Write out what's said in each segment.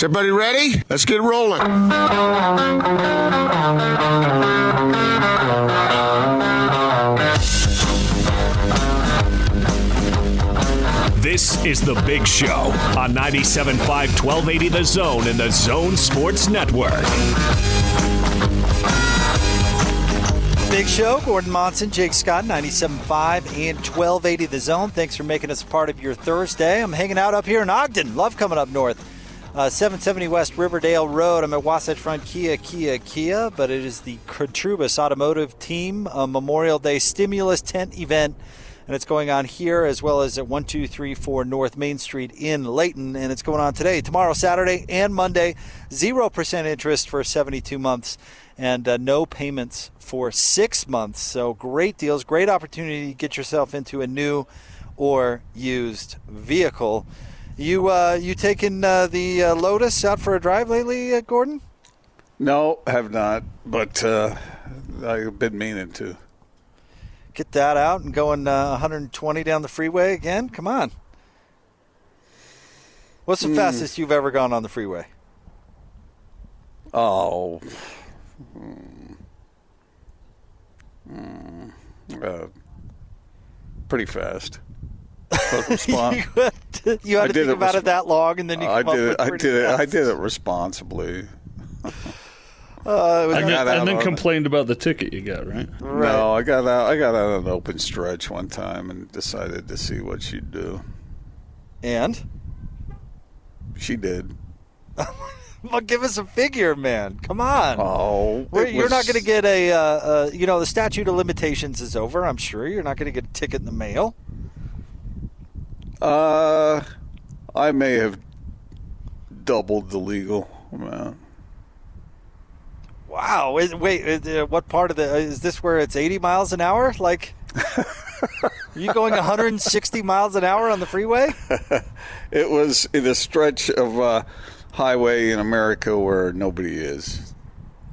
Is everybody ready? Let's get rolling. This is The Big Show on 97.5 1280 The Zone and The Zone Sports Network. Big Show, Gordon Monson, Jake Scott, 97.5 and 1280 The Zone. Thanks for making us a part of your Thursday. I'm hanging out up here in Ogden. Love coming up north. Uh, 770 West Riverdale Road. I'm at Wasatch Front Kia, Kia, Kia, but it is the Cotrubus Automotive Team Memorial Day Stimulus Tent Event and it's going on here as well as at 1234 North Main Street in Layton. And it's going on today, tomorrow, Saturday, and Monday. 0% interest for 72 months and uh, no payments for six months. So great deals, great opportunity to get yourself into a new or used vehicle. You uh, you taken uh, the uh, Lotus out for a drive lately, uh, Gordon? No, have not, but uh, I've been meaning to get that out and going uh, 120 down the freeway again? Come on. What's the mm. fastest you've ever gone on the freeway? Oh. Mm. Mm. Uh, pretty fast. you had to, you had to think about it that long, and then you. I did it. I did it. I did it responsibly. Uh, and, then, and then complained about the ticket you got, right? right? No, I got out. I got out of an open stretch one time and decided to see what she'd do. And she did. well, give us a figure, man. Come on. Oh, was... you're not going to get a. Uh, uh, you know, the statute of limitations is over. I'm sure you're not going to get a ticket in the mail. Uh, I may have doubled the legal amount. Wow. Wait, uh, what part of the is this where it's 80 miles an hour? Like Are you going 160 miles an hour on the freeway? it was in a stretch of uh, highway in America where nobody is,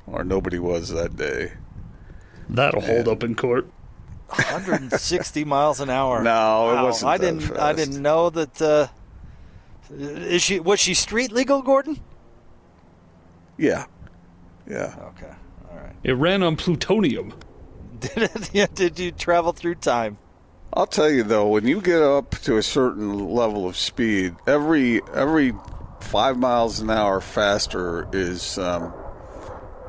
or nobody was that day. That'll and hold up in court. 160 miles an hour. No, wow. it wasn't. I didn't. Fast. I didn't know that. Uh, is she was she street legal, Gordon? Yeah. Yeah. Okay. All right. It ran on plutonium. Did it? Yeah. Did you travel through time? I'll tell you though, when you get up to a certain level of speed, every every five miles an hour faster is um,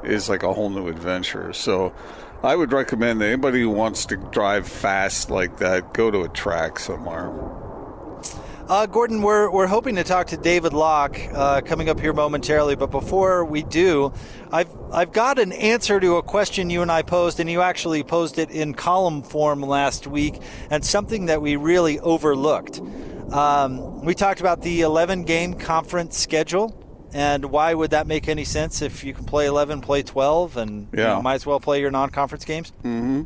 is like a whole new adventure. So, I would recommend anybody who wants to drive fast like that go to a track somewhere. Uh, Gordon, we're, we're hoping to talk to David Locke uh, coming up here momentarily, but before we do, I've I've got an answer to a question you and I posed, and you actually posed it in column form last week, and something that we really overlooked. Um, we talked about the 11 game conference schedule, and why would that make any sense if you can play 11, play 12, and yeah. you know, might as well play your non conference games? Mm-hmm.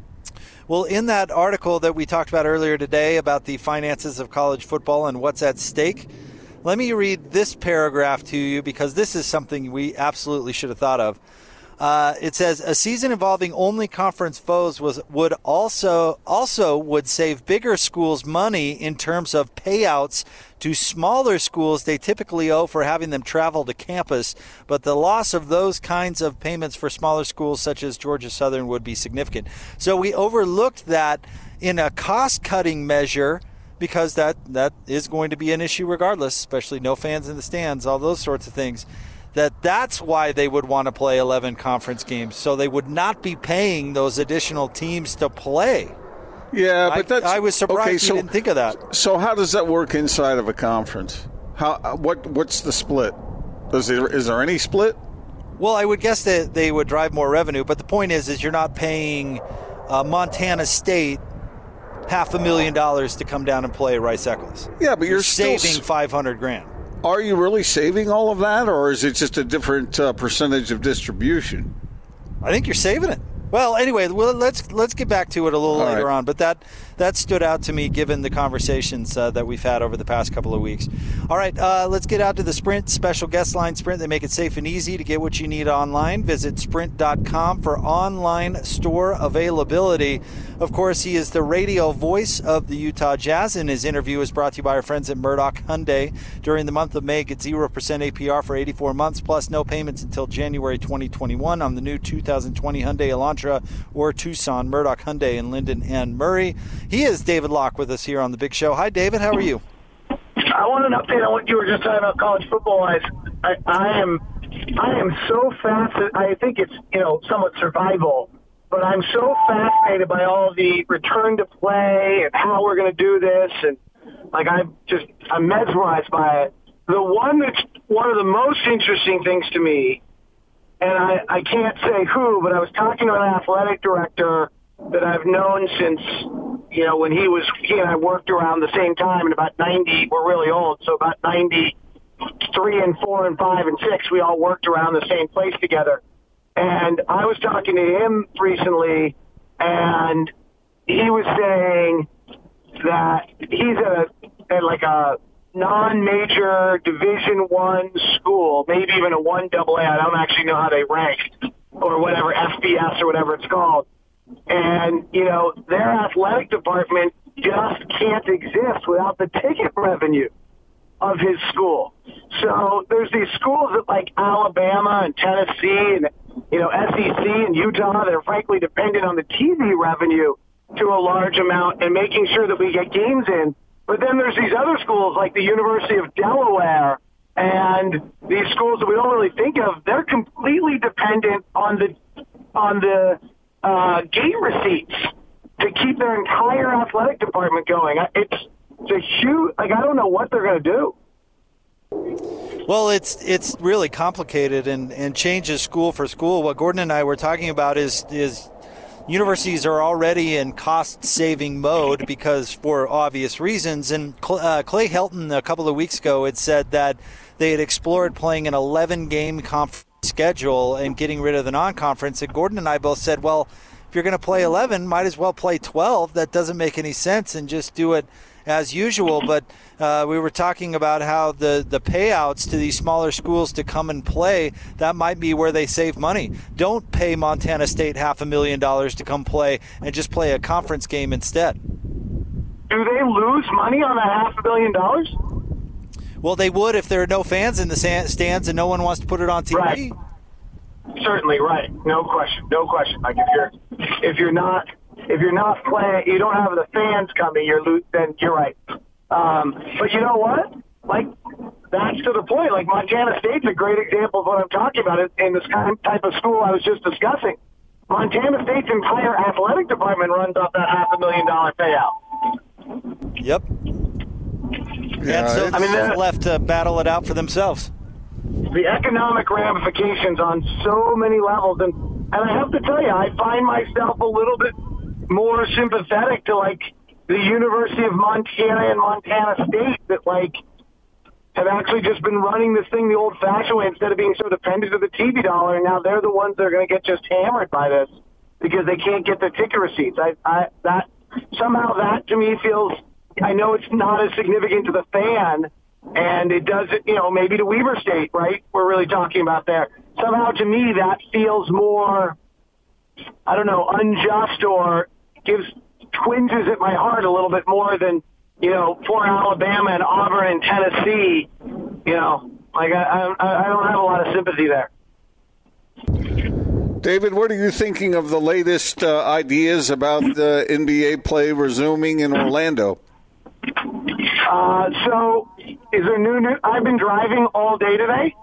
Well, in that article that we talked about earlier today about the finances of college football and what's at stake, let me read this paragraph to you because this is something we absolutely should have thought of. Uh, it says a season involving only conference foes was would also also would save bigger schools money in terms of payouts to smaller schools they typically owe for having them travel to campus, but the loss of those kinds of payments for smaller schools such as Georgia Southern would be significant. So we overlooked that in a cost-cutting measure because that that is going to be an issue regardless, especially no fans in the stands, all those sorts of things that that's why they would want to play 11 conference games so they would not be paying those additional teams to play. Yeah but I, that's i was surprised okay, you so, didn't think of that. so how does that work inside of a conference? How what what's the split? Is there, is there any split? Well i would guess that they would drive more revenue but the point is is you're not paying uh, Montana State half a million dollars to come down and play Rice-Eccles. Yeah but you're, you're saving 500 grand are you really saving all of that, or is it just a different uh, percentage of distribution? I think you're saving it. Well, anyway, well, let's let's get back to it a little all later right. on. But that that stood out to me given the conversations uh, that we've had over the past couple of weeks. All right, uh, let's get out to the Sprint special guest line Sprint. They make it safe and easy to get what you need online. Visit sprint.com for online store availability. Of course, he is the radio voice of the Utah Jazz, and his interview is brought to you by our friends at Murdock Hyundai. During the month of May, get 0% APR for 84 months, plus no payments until January 2021 on the new 2020 Hyundai Elantra or Tucson. Murdock Hyundai in Lindon and Murray. He is David Locke with us here on the Big Show. Hi, David. How are you? I want an update on what you were just talking about college football. I, I, I am, I am so fascinated. I think it's you know somewhat survival, but I'm so fascinated by all the return to play and how we're going to do this, and like I'm just I'm mesmerized by it. The one that's one of the most interesting things to me, and I, I can't say who, but I was talking to an athletic director that I've known since, you know, when he was, he and I worked around the same time and about 90, we're really old, so about 93 and 4 and 5 and 6, we all worked around the same place together. And I was talking to him recently, and he was saying that he's a, at like a non-major Division One school, maybe even a one double A. I don't actually know how they rank, or whatever FBS or whatever it's called and, you know, their athletic department just can't exist without the ticket revenue of his school. So there's these schools that like Alabama and Tennessee and, you know, SEC and Utah that are frankly dependent on the TV revenue to a large amount and making sure that we get games in. But then there's these other schools like the University of Delaware and these schools that we don't really think of. They're completely dependent on the on the uh, gate receipts to keep their entire athletic department going. It's, it's a huge, like, I don't know what they're going to do. Well, it's it's really complicated and, and changes school for school. What Gordon and I were talking about is is universities are already in cost saving mode because for obvious reasons. And uh, Clay Helton a couple of weeks ago had said that they had explored playing an 11 game conference schedule and getting rid of the non-conference. And Gordon and I both said, well, if you're going to play 11, might as well play 12. That doesn't make any sense, and just do it as usual. But uh, we were talking about how the the payouts to these smaller schools to come and play that might be where they save money. Don't pay Montana State half a million dollars to come play and just play a conference game instead. Do they lose money on that half a billion dollars? Well, they would if there are no fans in the stands and no one wants to put it on TV. Right. Certainly, right. No question. No question. Like if you're if you're not if you're not playing, you don't have the fans coming. You're then you're right. Um, but you know what? Like that's to the point. Like Montana State's a great example of what I'm talking about in this kind of type of school I was just discussing. Montana State's entire athletic department runs off that half a million dollar payout. Yep. Yeah, so I mean, they're left to battle it out for themselves. The economic ramifications on so many levels, and and I have to tell you, I find myself a little bit more sympathetic to like the University of Montana and Montana State that like have actually just been running this thing the old-fashioned way instead of being so dependent of the TV dollar. And now they're the ones that are going to get just hammered by this because they can't get the ticket receipts. I, I that somehow that to me feels I know it's not as significant to the fan, and it doesn't, you know, maybe to Weber State, right? We're really talking about there. Somehow, to me, that feels more, I don't know, unjust or gives twinges at my heart a little bit more than, you know, for Alabama and Auburn and Tennessee. You know, like I, I, I don't have a lot of sympathy there. David, what are you thinking of the latest uh, ideas about the NBA play resuming in Orlando? Uh, so, is there new news? I've been driving all day today.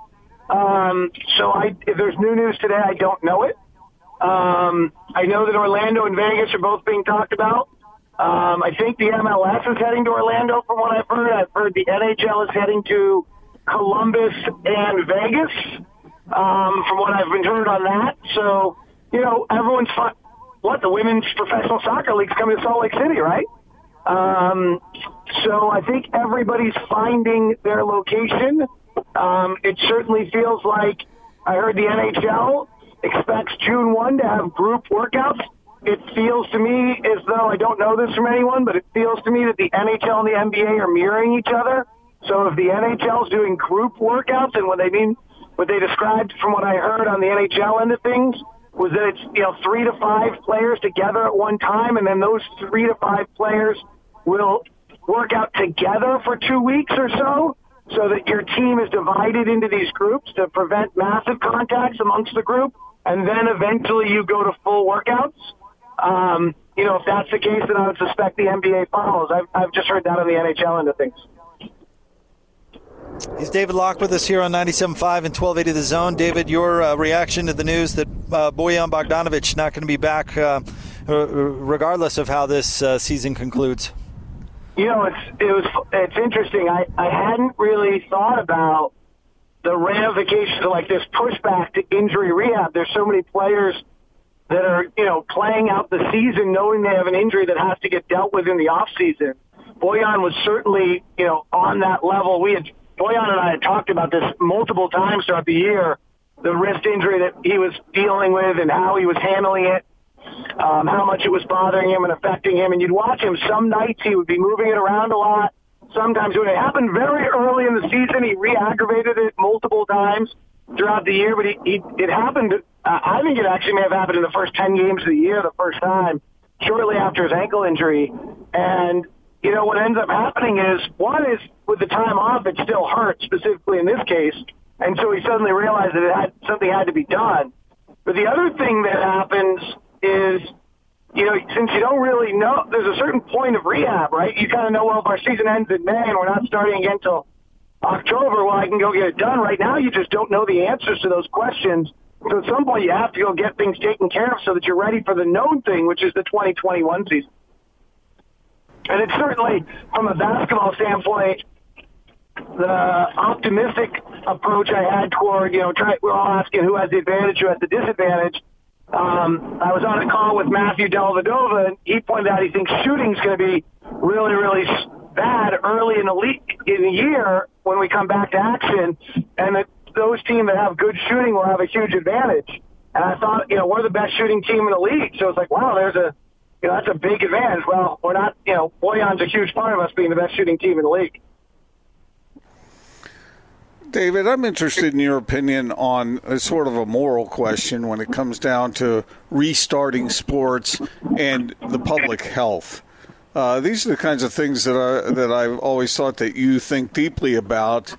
Um, so, I, if there's new news today, I don't know it. Um, I know that Orlando and Vegas are both being talked about. Um, I think the MLS is heading to Orlando, from what I've heard. I've heard the NHL is heading to Columbus and Vegas, um, from what I've been heard on that. So, you know, everyone's fun. What the women's professional soccer league's coming to Salt Lake City, right? Um, so I think everybody's finding their location. Um, it certainly feels like I heard the NHL expects June 1 to have group workouts it feels to me as though I don't know this from anyone, but it feels to me that the NHL and the NBA are mirroring each other. So if the NHL is doing group workouts, and what they mean, what they described from what I heard on the NHL end of things was that it's you know three to five players together at one time, and then those three to five players will work out together for two weeks or so, so that your team is divided into these groups to prevent massive contacts amongst the group, and then eventually you go to full workouts. Um, you know, if that's the case, then I would suspect the NBA follows. I've, I've just heard that on the NHL end of things. He's David Locke with us here on 97.5 and 1280 The Zone. David, your uh, reaction to the news that uh, Bojan Bogdanovic not going to be back uh, regardless of how this uh, season concludes? You know, it's it was it's interesting. I, I hadn't really thought about the ramifications of like this pushback to injury rehab. There's so many players that are, you know, playing out the season knowing they have an injury that has to get dealt with in the off season. Bojan was certainly, you know, on that level. We had Bojan and I had talked about this multiple times throughout the year, the wrist injury that he was dealing with and how he was handling it, um, how much it was bothering him and affecting him. And you'd watch him. Some nights he would be moving it around a lot. Sometimes when it happened very early in the season, he re-aggravated it multiple times throughout the year. But he, he it happened. Uh, I think it actually may have happened in the first ten games of the year, the first time, shortly after his ankle injury. And you know, what ends up happening is one is with the time off, it still hurt, specifically in this case. And so he suddenly realized that it had, something had to be done. But the other thing that happens is, you know, since you don't really know, there's a certain point of rehab, right? You kind of know, well, if our season ends in May and we're not starting again until October, well, I can go get it done. Right now, you just don't know the answers to those questions. So at some point, you have to go get things taken care of so that you're ready for the known thing, which is the 2021 season. And it's certainly, from a basketball standpoint, the optimistic approach I had toward, you know, try, we're all asking who has the advantage, who has the disadvantage. Um, I was on a call with Matthew Dellavedova, and he pointed out he thinks shooting's going to be really, really bad early in the league, in the year when we come back to action, and that those teams that have good shooting will have a huge advantage. And I thought, you know, we're the best shooting team in the league, so it's like, wow, there's a you know, that's a big advantage. Well, we're not, you know, Bojan's a huge part of us being the best shooting team in the league. David, I'm interested in your opinion on a sort of a moral question when it comes down to restarting sports and the public health. Uh, these are the kinds of things that I that I've always thought that you think deeply about.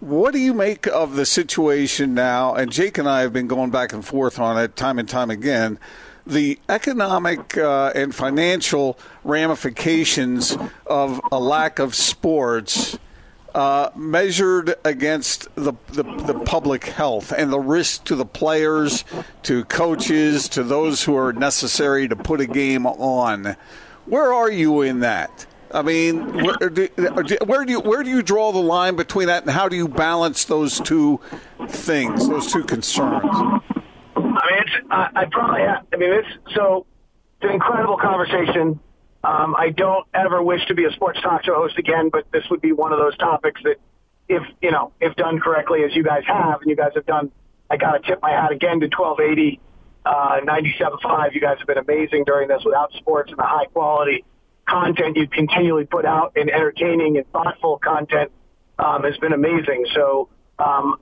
What do you make of the situation now? And Jake and I have been going back and forth on it time and time again the economic uh, and financial ramifications of a lack of sports uh, measured against the, the, the, public health and the risk to the players, to coaches, to those who are necessary to put a game on. Where are you in that? I mean, where do, where do you where do you draw the line between that, and how do you balance those two things, those two concerns? I mean, it's, I, I probably, I mean, it's, so it's an incredible conversation. Um, I don't ever wish to be a sports talk show host again, but this would be one of those topics that if, you know, if done correctly as you guys have, and you guys have done, I got to tip my hat again to 1280, uh, 97.5. You guys have been amazing during this without sports and the high quality content you continually put out and entertaining and thoughtful content um, has been amazing. So um,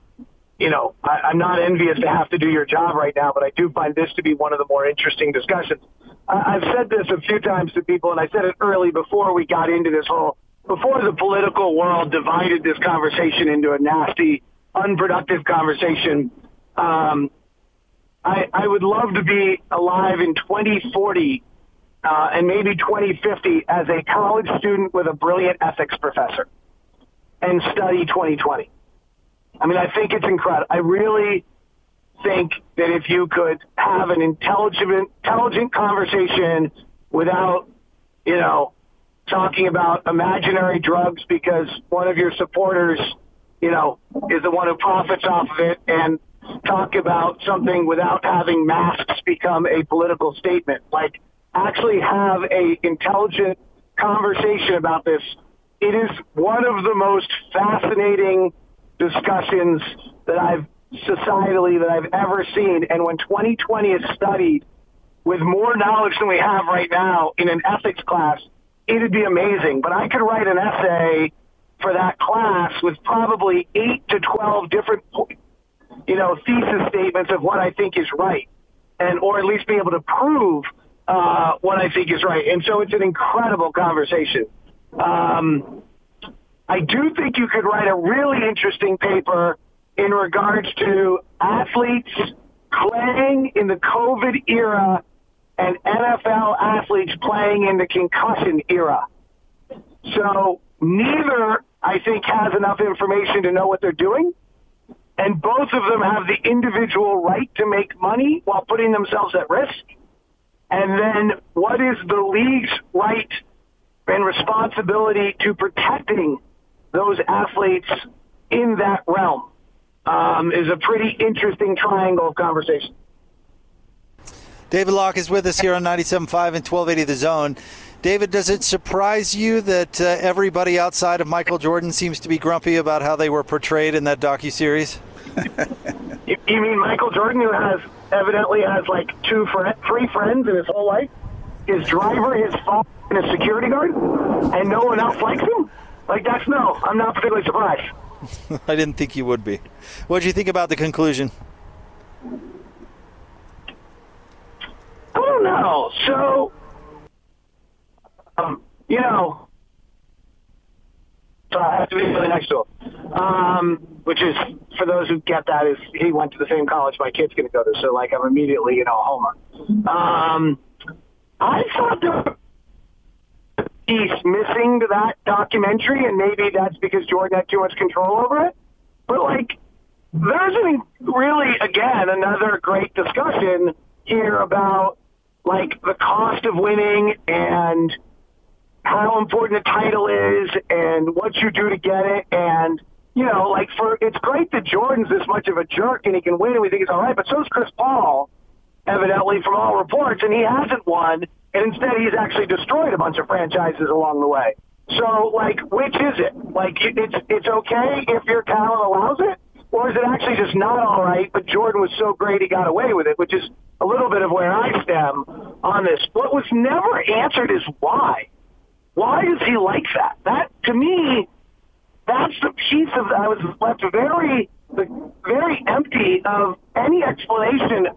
you know, I, I'm not envious to have to do your job right now, but I do find this to be one of the more interesting discussions. I've said this a few times to people, and I said it early before we got into this whole, before the political world divided this conversation into a nasty, unproductive conversation. Um, I, I would love to be alive in 2040 uh, and maybe 2050 as a college student with a brilliant ethics professor and study 2020. I mean, I think it's incredible. I really think that if you could have an intelligent, intelligent conversation without, you know, talking about imaginary drugs because one of your supporters, you know, is the one who profits off of it and talk about something without having masks become a political statement. Like actually have a intelligent conversation about this. It is one of the most fascinating discussions that I've societally that I've ever seen. And when 2020 is studied, with more knowledge than we have right now in an ethics class, it'd be amazing. But I could write an essay for that class with probably eight to 12 different, you know, thesis statements of what I think is right and, or at least be able to prove, uh, what I think is right. And so it's an incredible conversation. Um, I do think you could write a really interesting paper in regards to athletes playing in the COVID era and NFL athletes playing in the concussion era. So neither, I think, has enough information to know what they're doing. And both of them have the individual right to make money while putting themselves at risk. And then what is the league's right and responsibility to protecting those athletes in that realm um, is a pretty interesting triangle of conversation. David Locke is with us here on 97.5 and 1280 The Zone. David, does it surprise you that uh, everybody outside of Michael Jordan seems to be grumpy about how they were portrayed in that docu series? you, you mean Michael Jordan, who has evidently has like two, three friends in his whole life? His driver, his father, and his security guard, and no one else likes him? Like that's no. I'm not particularly surprised. I didn't think you would be. What did you think about the conclusion? I don't know. So, um, you know, so I have to be really next to him. Um, which is, for those who get that, is he went to the same college my kid's going to go to. So, like, I'm immediately, you know, a homer. Um, I thought there piece missing that documentary, and maybe that's because Jordan had too much control over it. But like, there's really again another great discussion here about like the cost of winning and how important the title is and what you do to get it and you know like for it's great that Jordan's this much of a jerk and he can win and we think he's all right but so is Chris Paul evidently from all reports and he hasn't won and instead he's actually destroyed a bunch of franchises along the way. So, like, which is it? Like, it's it's okay if your talent allows it, or is it actually just not all right? But Jordan was so great he got away with it, which is a little bit of where I stem on this. What was never answered is why. Why is he like that? That to me, that's the piece of I was left very very empty of any explanation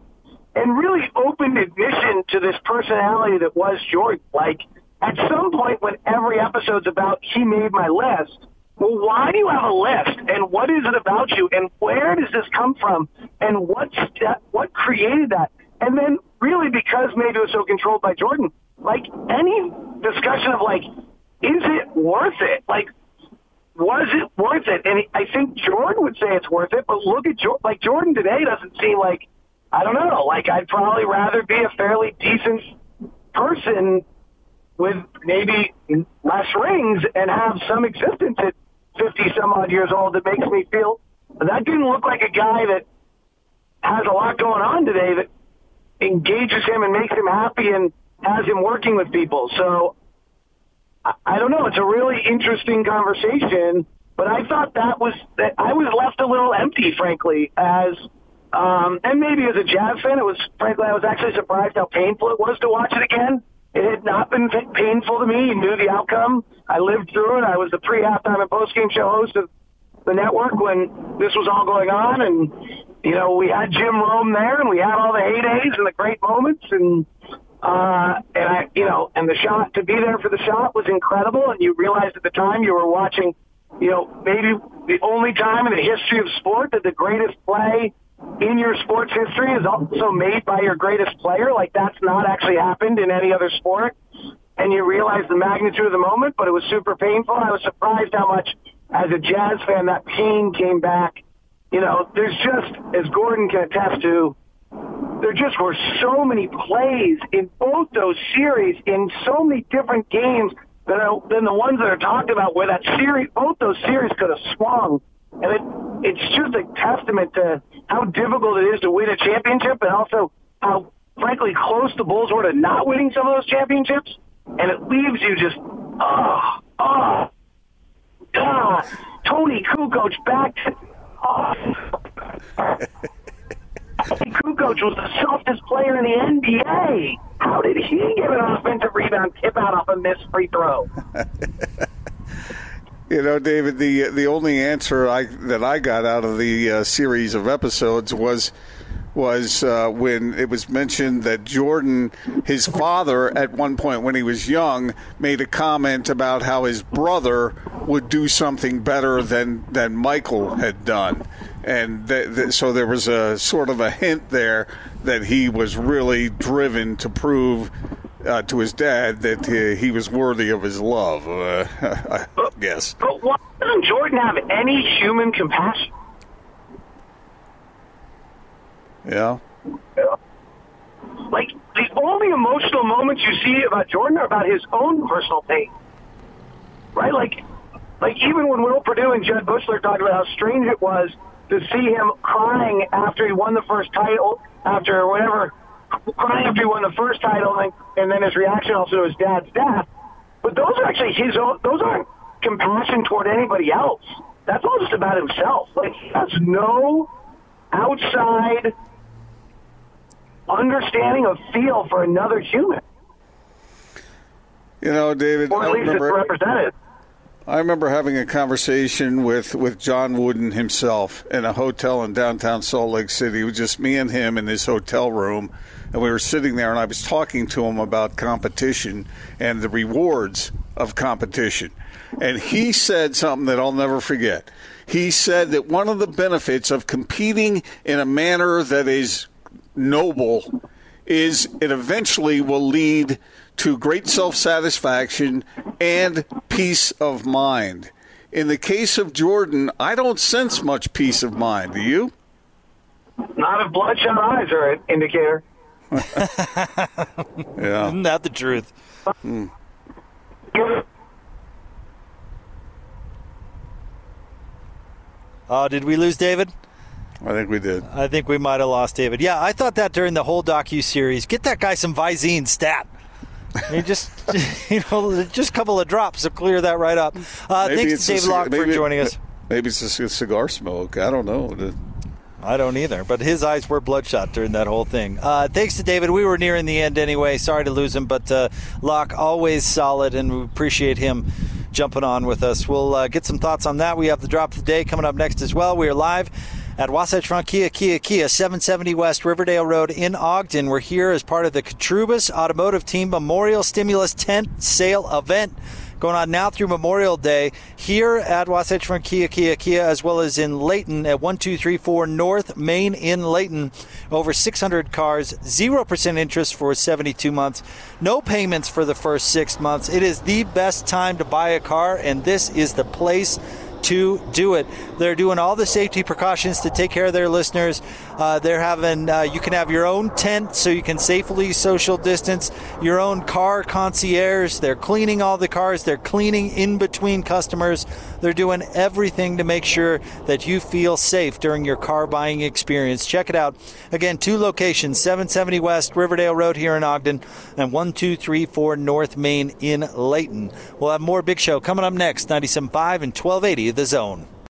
and really opened admission to this personality that was Jordan. Like, at some point when every episode's about he made my list, well, why do you have a list? And what is it about you? And where does this come from? And what's that, what created that? And then really because maybe it was so controlled by Jordan, like any discussion of like, is it worth it? Like, was it worth it? And I think Jordan would say it's worth it, but look at Jordan, like Jordan today doesn't seem like I don't know. Like, I'd probably rather be a fairly decent person with maybe less rings and have some existence at 50 some odd years old that makes me feel that didn't look like a guy that has a lot going on today that engages him and makes him happy and has him working with people. So I, don't know. It's a really interesting conversation, but I thought that was that I was left a little empty, frankly, as um, and maybe as a Jazz fan, it was frankly I was actually surprised how painful it was to watch it again. It had not been painful to me. You knew the outcome. I lived through it. I was the pre-halftime and post-game show host of the network when this was all going on, and you know we had Jim Rome there, and we had all the heydays and the great moments, and uh, and I, you know, and the shot to be there for the shot was incredible, and you realized at the time you were watching, you know, maybe the only time in the history of sport that the greatest play in your sports history is also made by your greatest player. Like that's not actually happened in any other sport. And you realize the magnitude of the moment, but it was super painful. I was surprised how much, as a Jazz fan, that pain came back. You know, there's just, as Gordon can attest to, there just were so many plays in both those series in so many different games than, than the ones that are talked about where that series, both those series could have swung and it, it's just a testament to how difficult it is to win a championship and also how, frankly, close the Bulls were to not winning some of those championships. And it leaves you just, ah, ah, ah. oh, oh, God. Toni Kukoc back oh. Kukoc was the softest player in the NBA. How did he get an offensive rebound tip out off a missed free throw? You know, David, the the only answer I that I got out of the uh, series of episodes was was uh, when it was mentioned that Jordan, his father, at one point when he was young, made a comment about how his brother would do something better than than Michael had done, and th- th- so there was a sort of a hint there that he was really driven to prove uh, to his dad that uh, he was worthy of his love. Uh, I guess. But why doesn't Jordan have any human compassion? Yeah. Like the only emotional moments you see about Jordan are about his own personal pain, right? Like, like even when Will Perdue and Jud Buechler talked about how strange it was to see him crying after he won the first title, after whatever crying after he won the first title, and, and then his reaction also to his dad's death. But those are actually his own. Those aren't compassion toward anybody else. That's all just about himself. Like he has no outside understanding of feel for another human. You know, David. Or at I least remember, it's represented. I remember having a conversation with, with John Wooden himself in a hotel in downtown Salt Lake City. It was just me and him in his hotel room, and we were sitting there, and I was talking to him about competition and the rewards of competition. And he said something that I'll never forget. He said that one of the benefits of competing in a manner that is noble is it eventually will lead to great self satisfaction and peace of mind. In the case of Jordan, I don't sense much peace of mind. Do you? Not if bloodshot eyes are an indicator. Yeah. Isn't that the truth? Hmm. Oh, did we lose David? I think we did. I think we might have lost David. Yeah, I thought that during the whole docu series. Get that guy some Visine stat. I mean, just you know, just a couple of drops to clear that right up. Uh, thanks to Dave Locke for maybe- joining us. Maybe it's a cigar smoke. I don't know. I don't either, but his eyes were bloodshot during that whole thing. Uh, thanks to David. We were nearing the end anyway. Sorry to lose him, but uh, Locke always solid, and we appreciate him jumping on with us. We'll uh, get some thoughts on that. We have the drop of the day coming up next as well. We are live at Wasatch Front Kia Kia Kia, 770 West Riverdale Road in Ogden. We're here as part of the Katrubis Automotive Team Memorial Stimulus Tent Sale Event going on now through Memorial Day here at Wasatch Front Kia Kia Kia, as well as in Layton at 1234 North Main in Layton. Over 600 cars, 0% interest for 72 months, no payments for the first six months. It is the best time to buy a car, and this is the place to do it. They're doing all the safety precautions to take care of their listeners. Uh, they're having uh, you can have your own tent so you can safely social distance. Your own car concierge. They're cleaning all the cars. They're cleaning in between customers. They're doing everything to make sure that you feel safe during your car buying experience. Check it out. Again, two locations: 770 West Riverdale Road here in Ogden, and 1234 North Main in Layton. We'll have more Big Show coming up next. 97.5 and 1280 The Zone.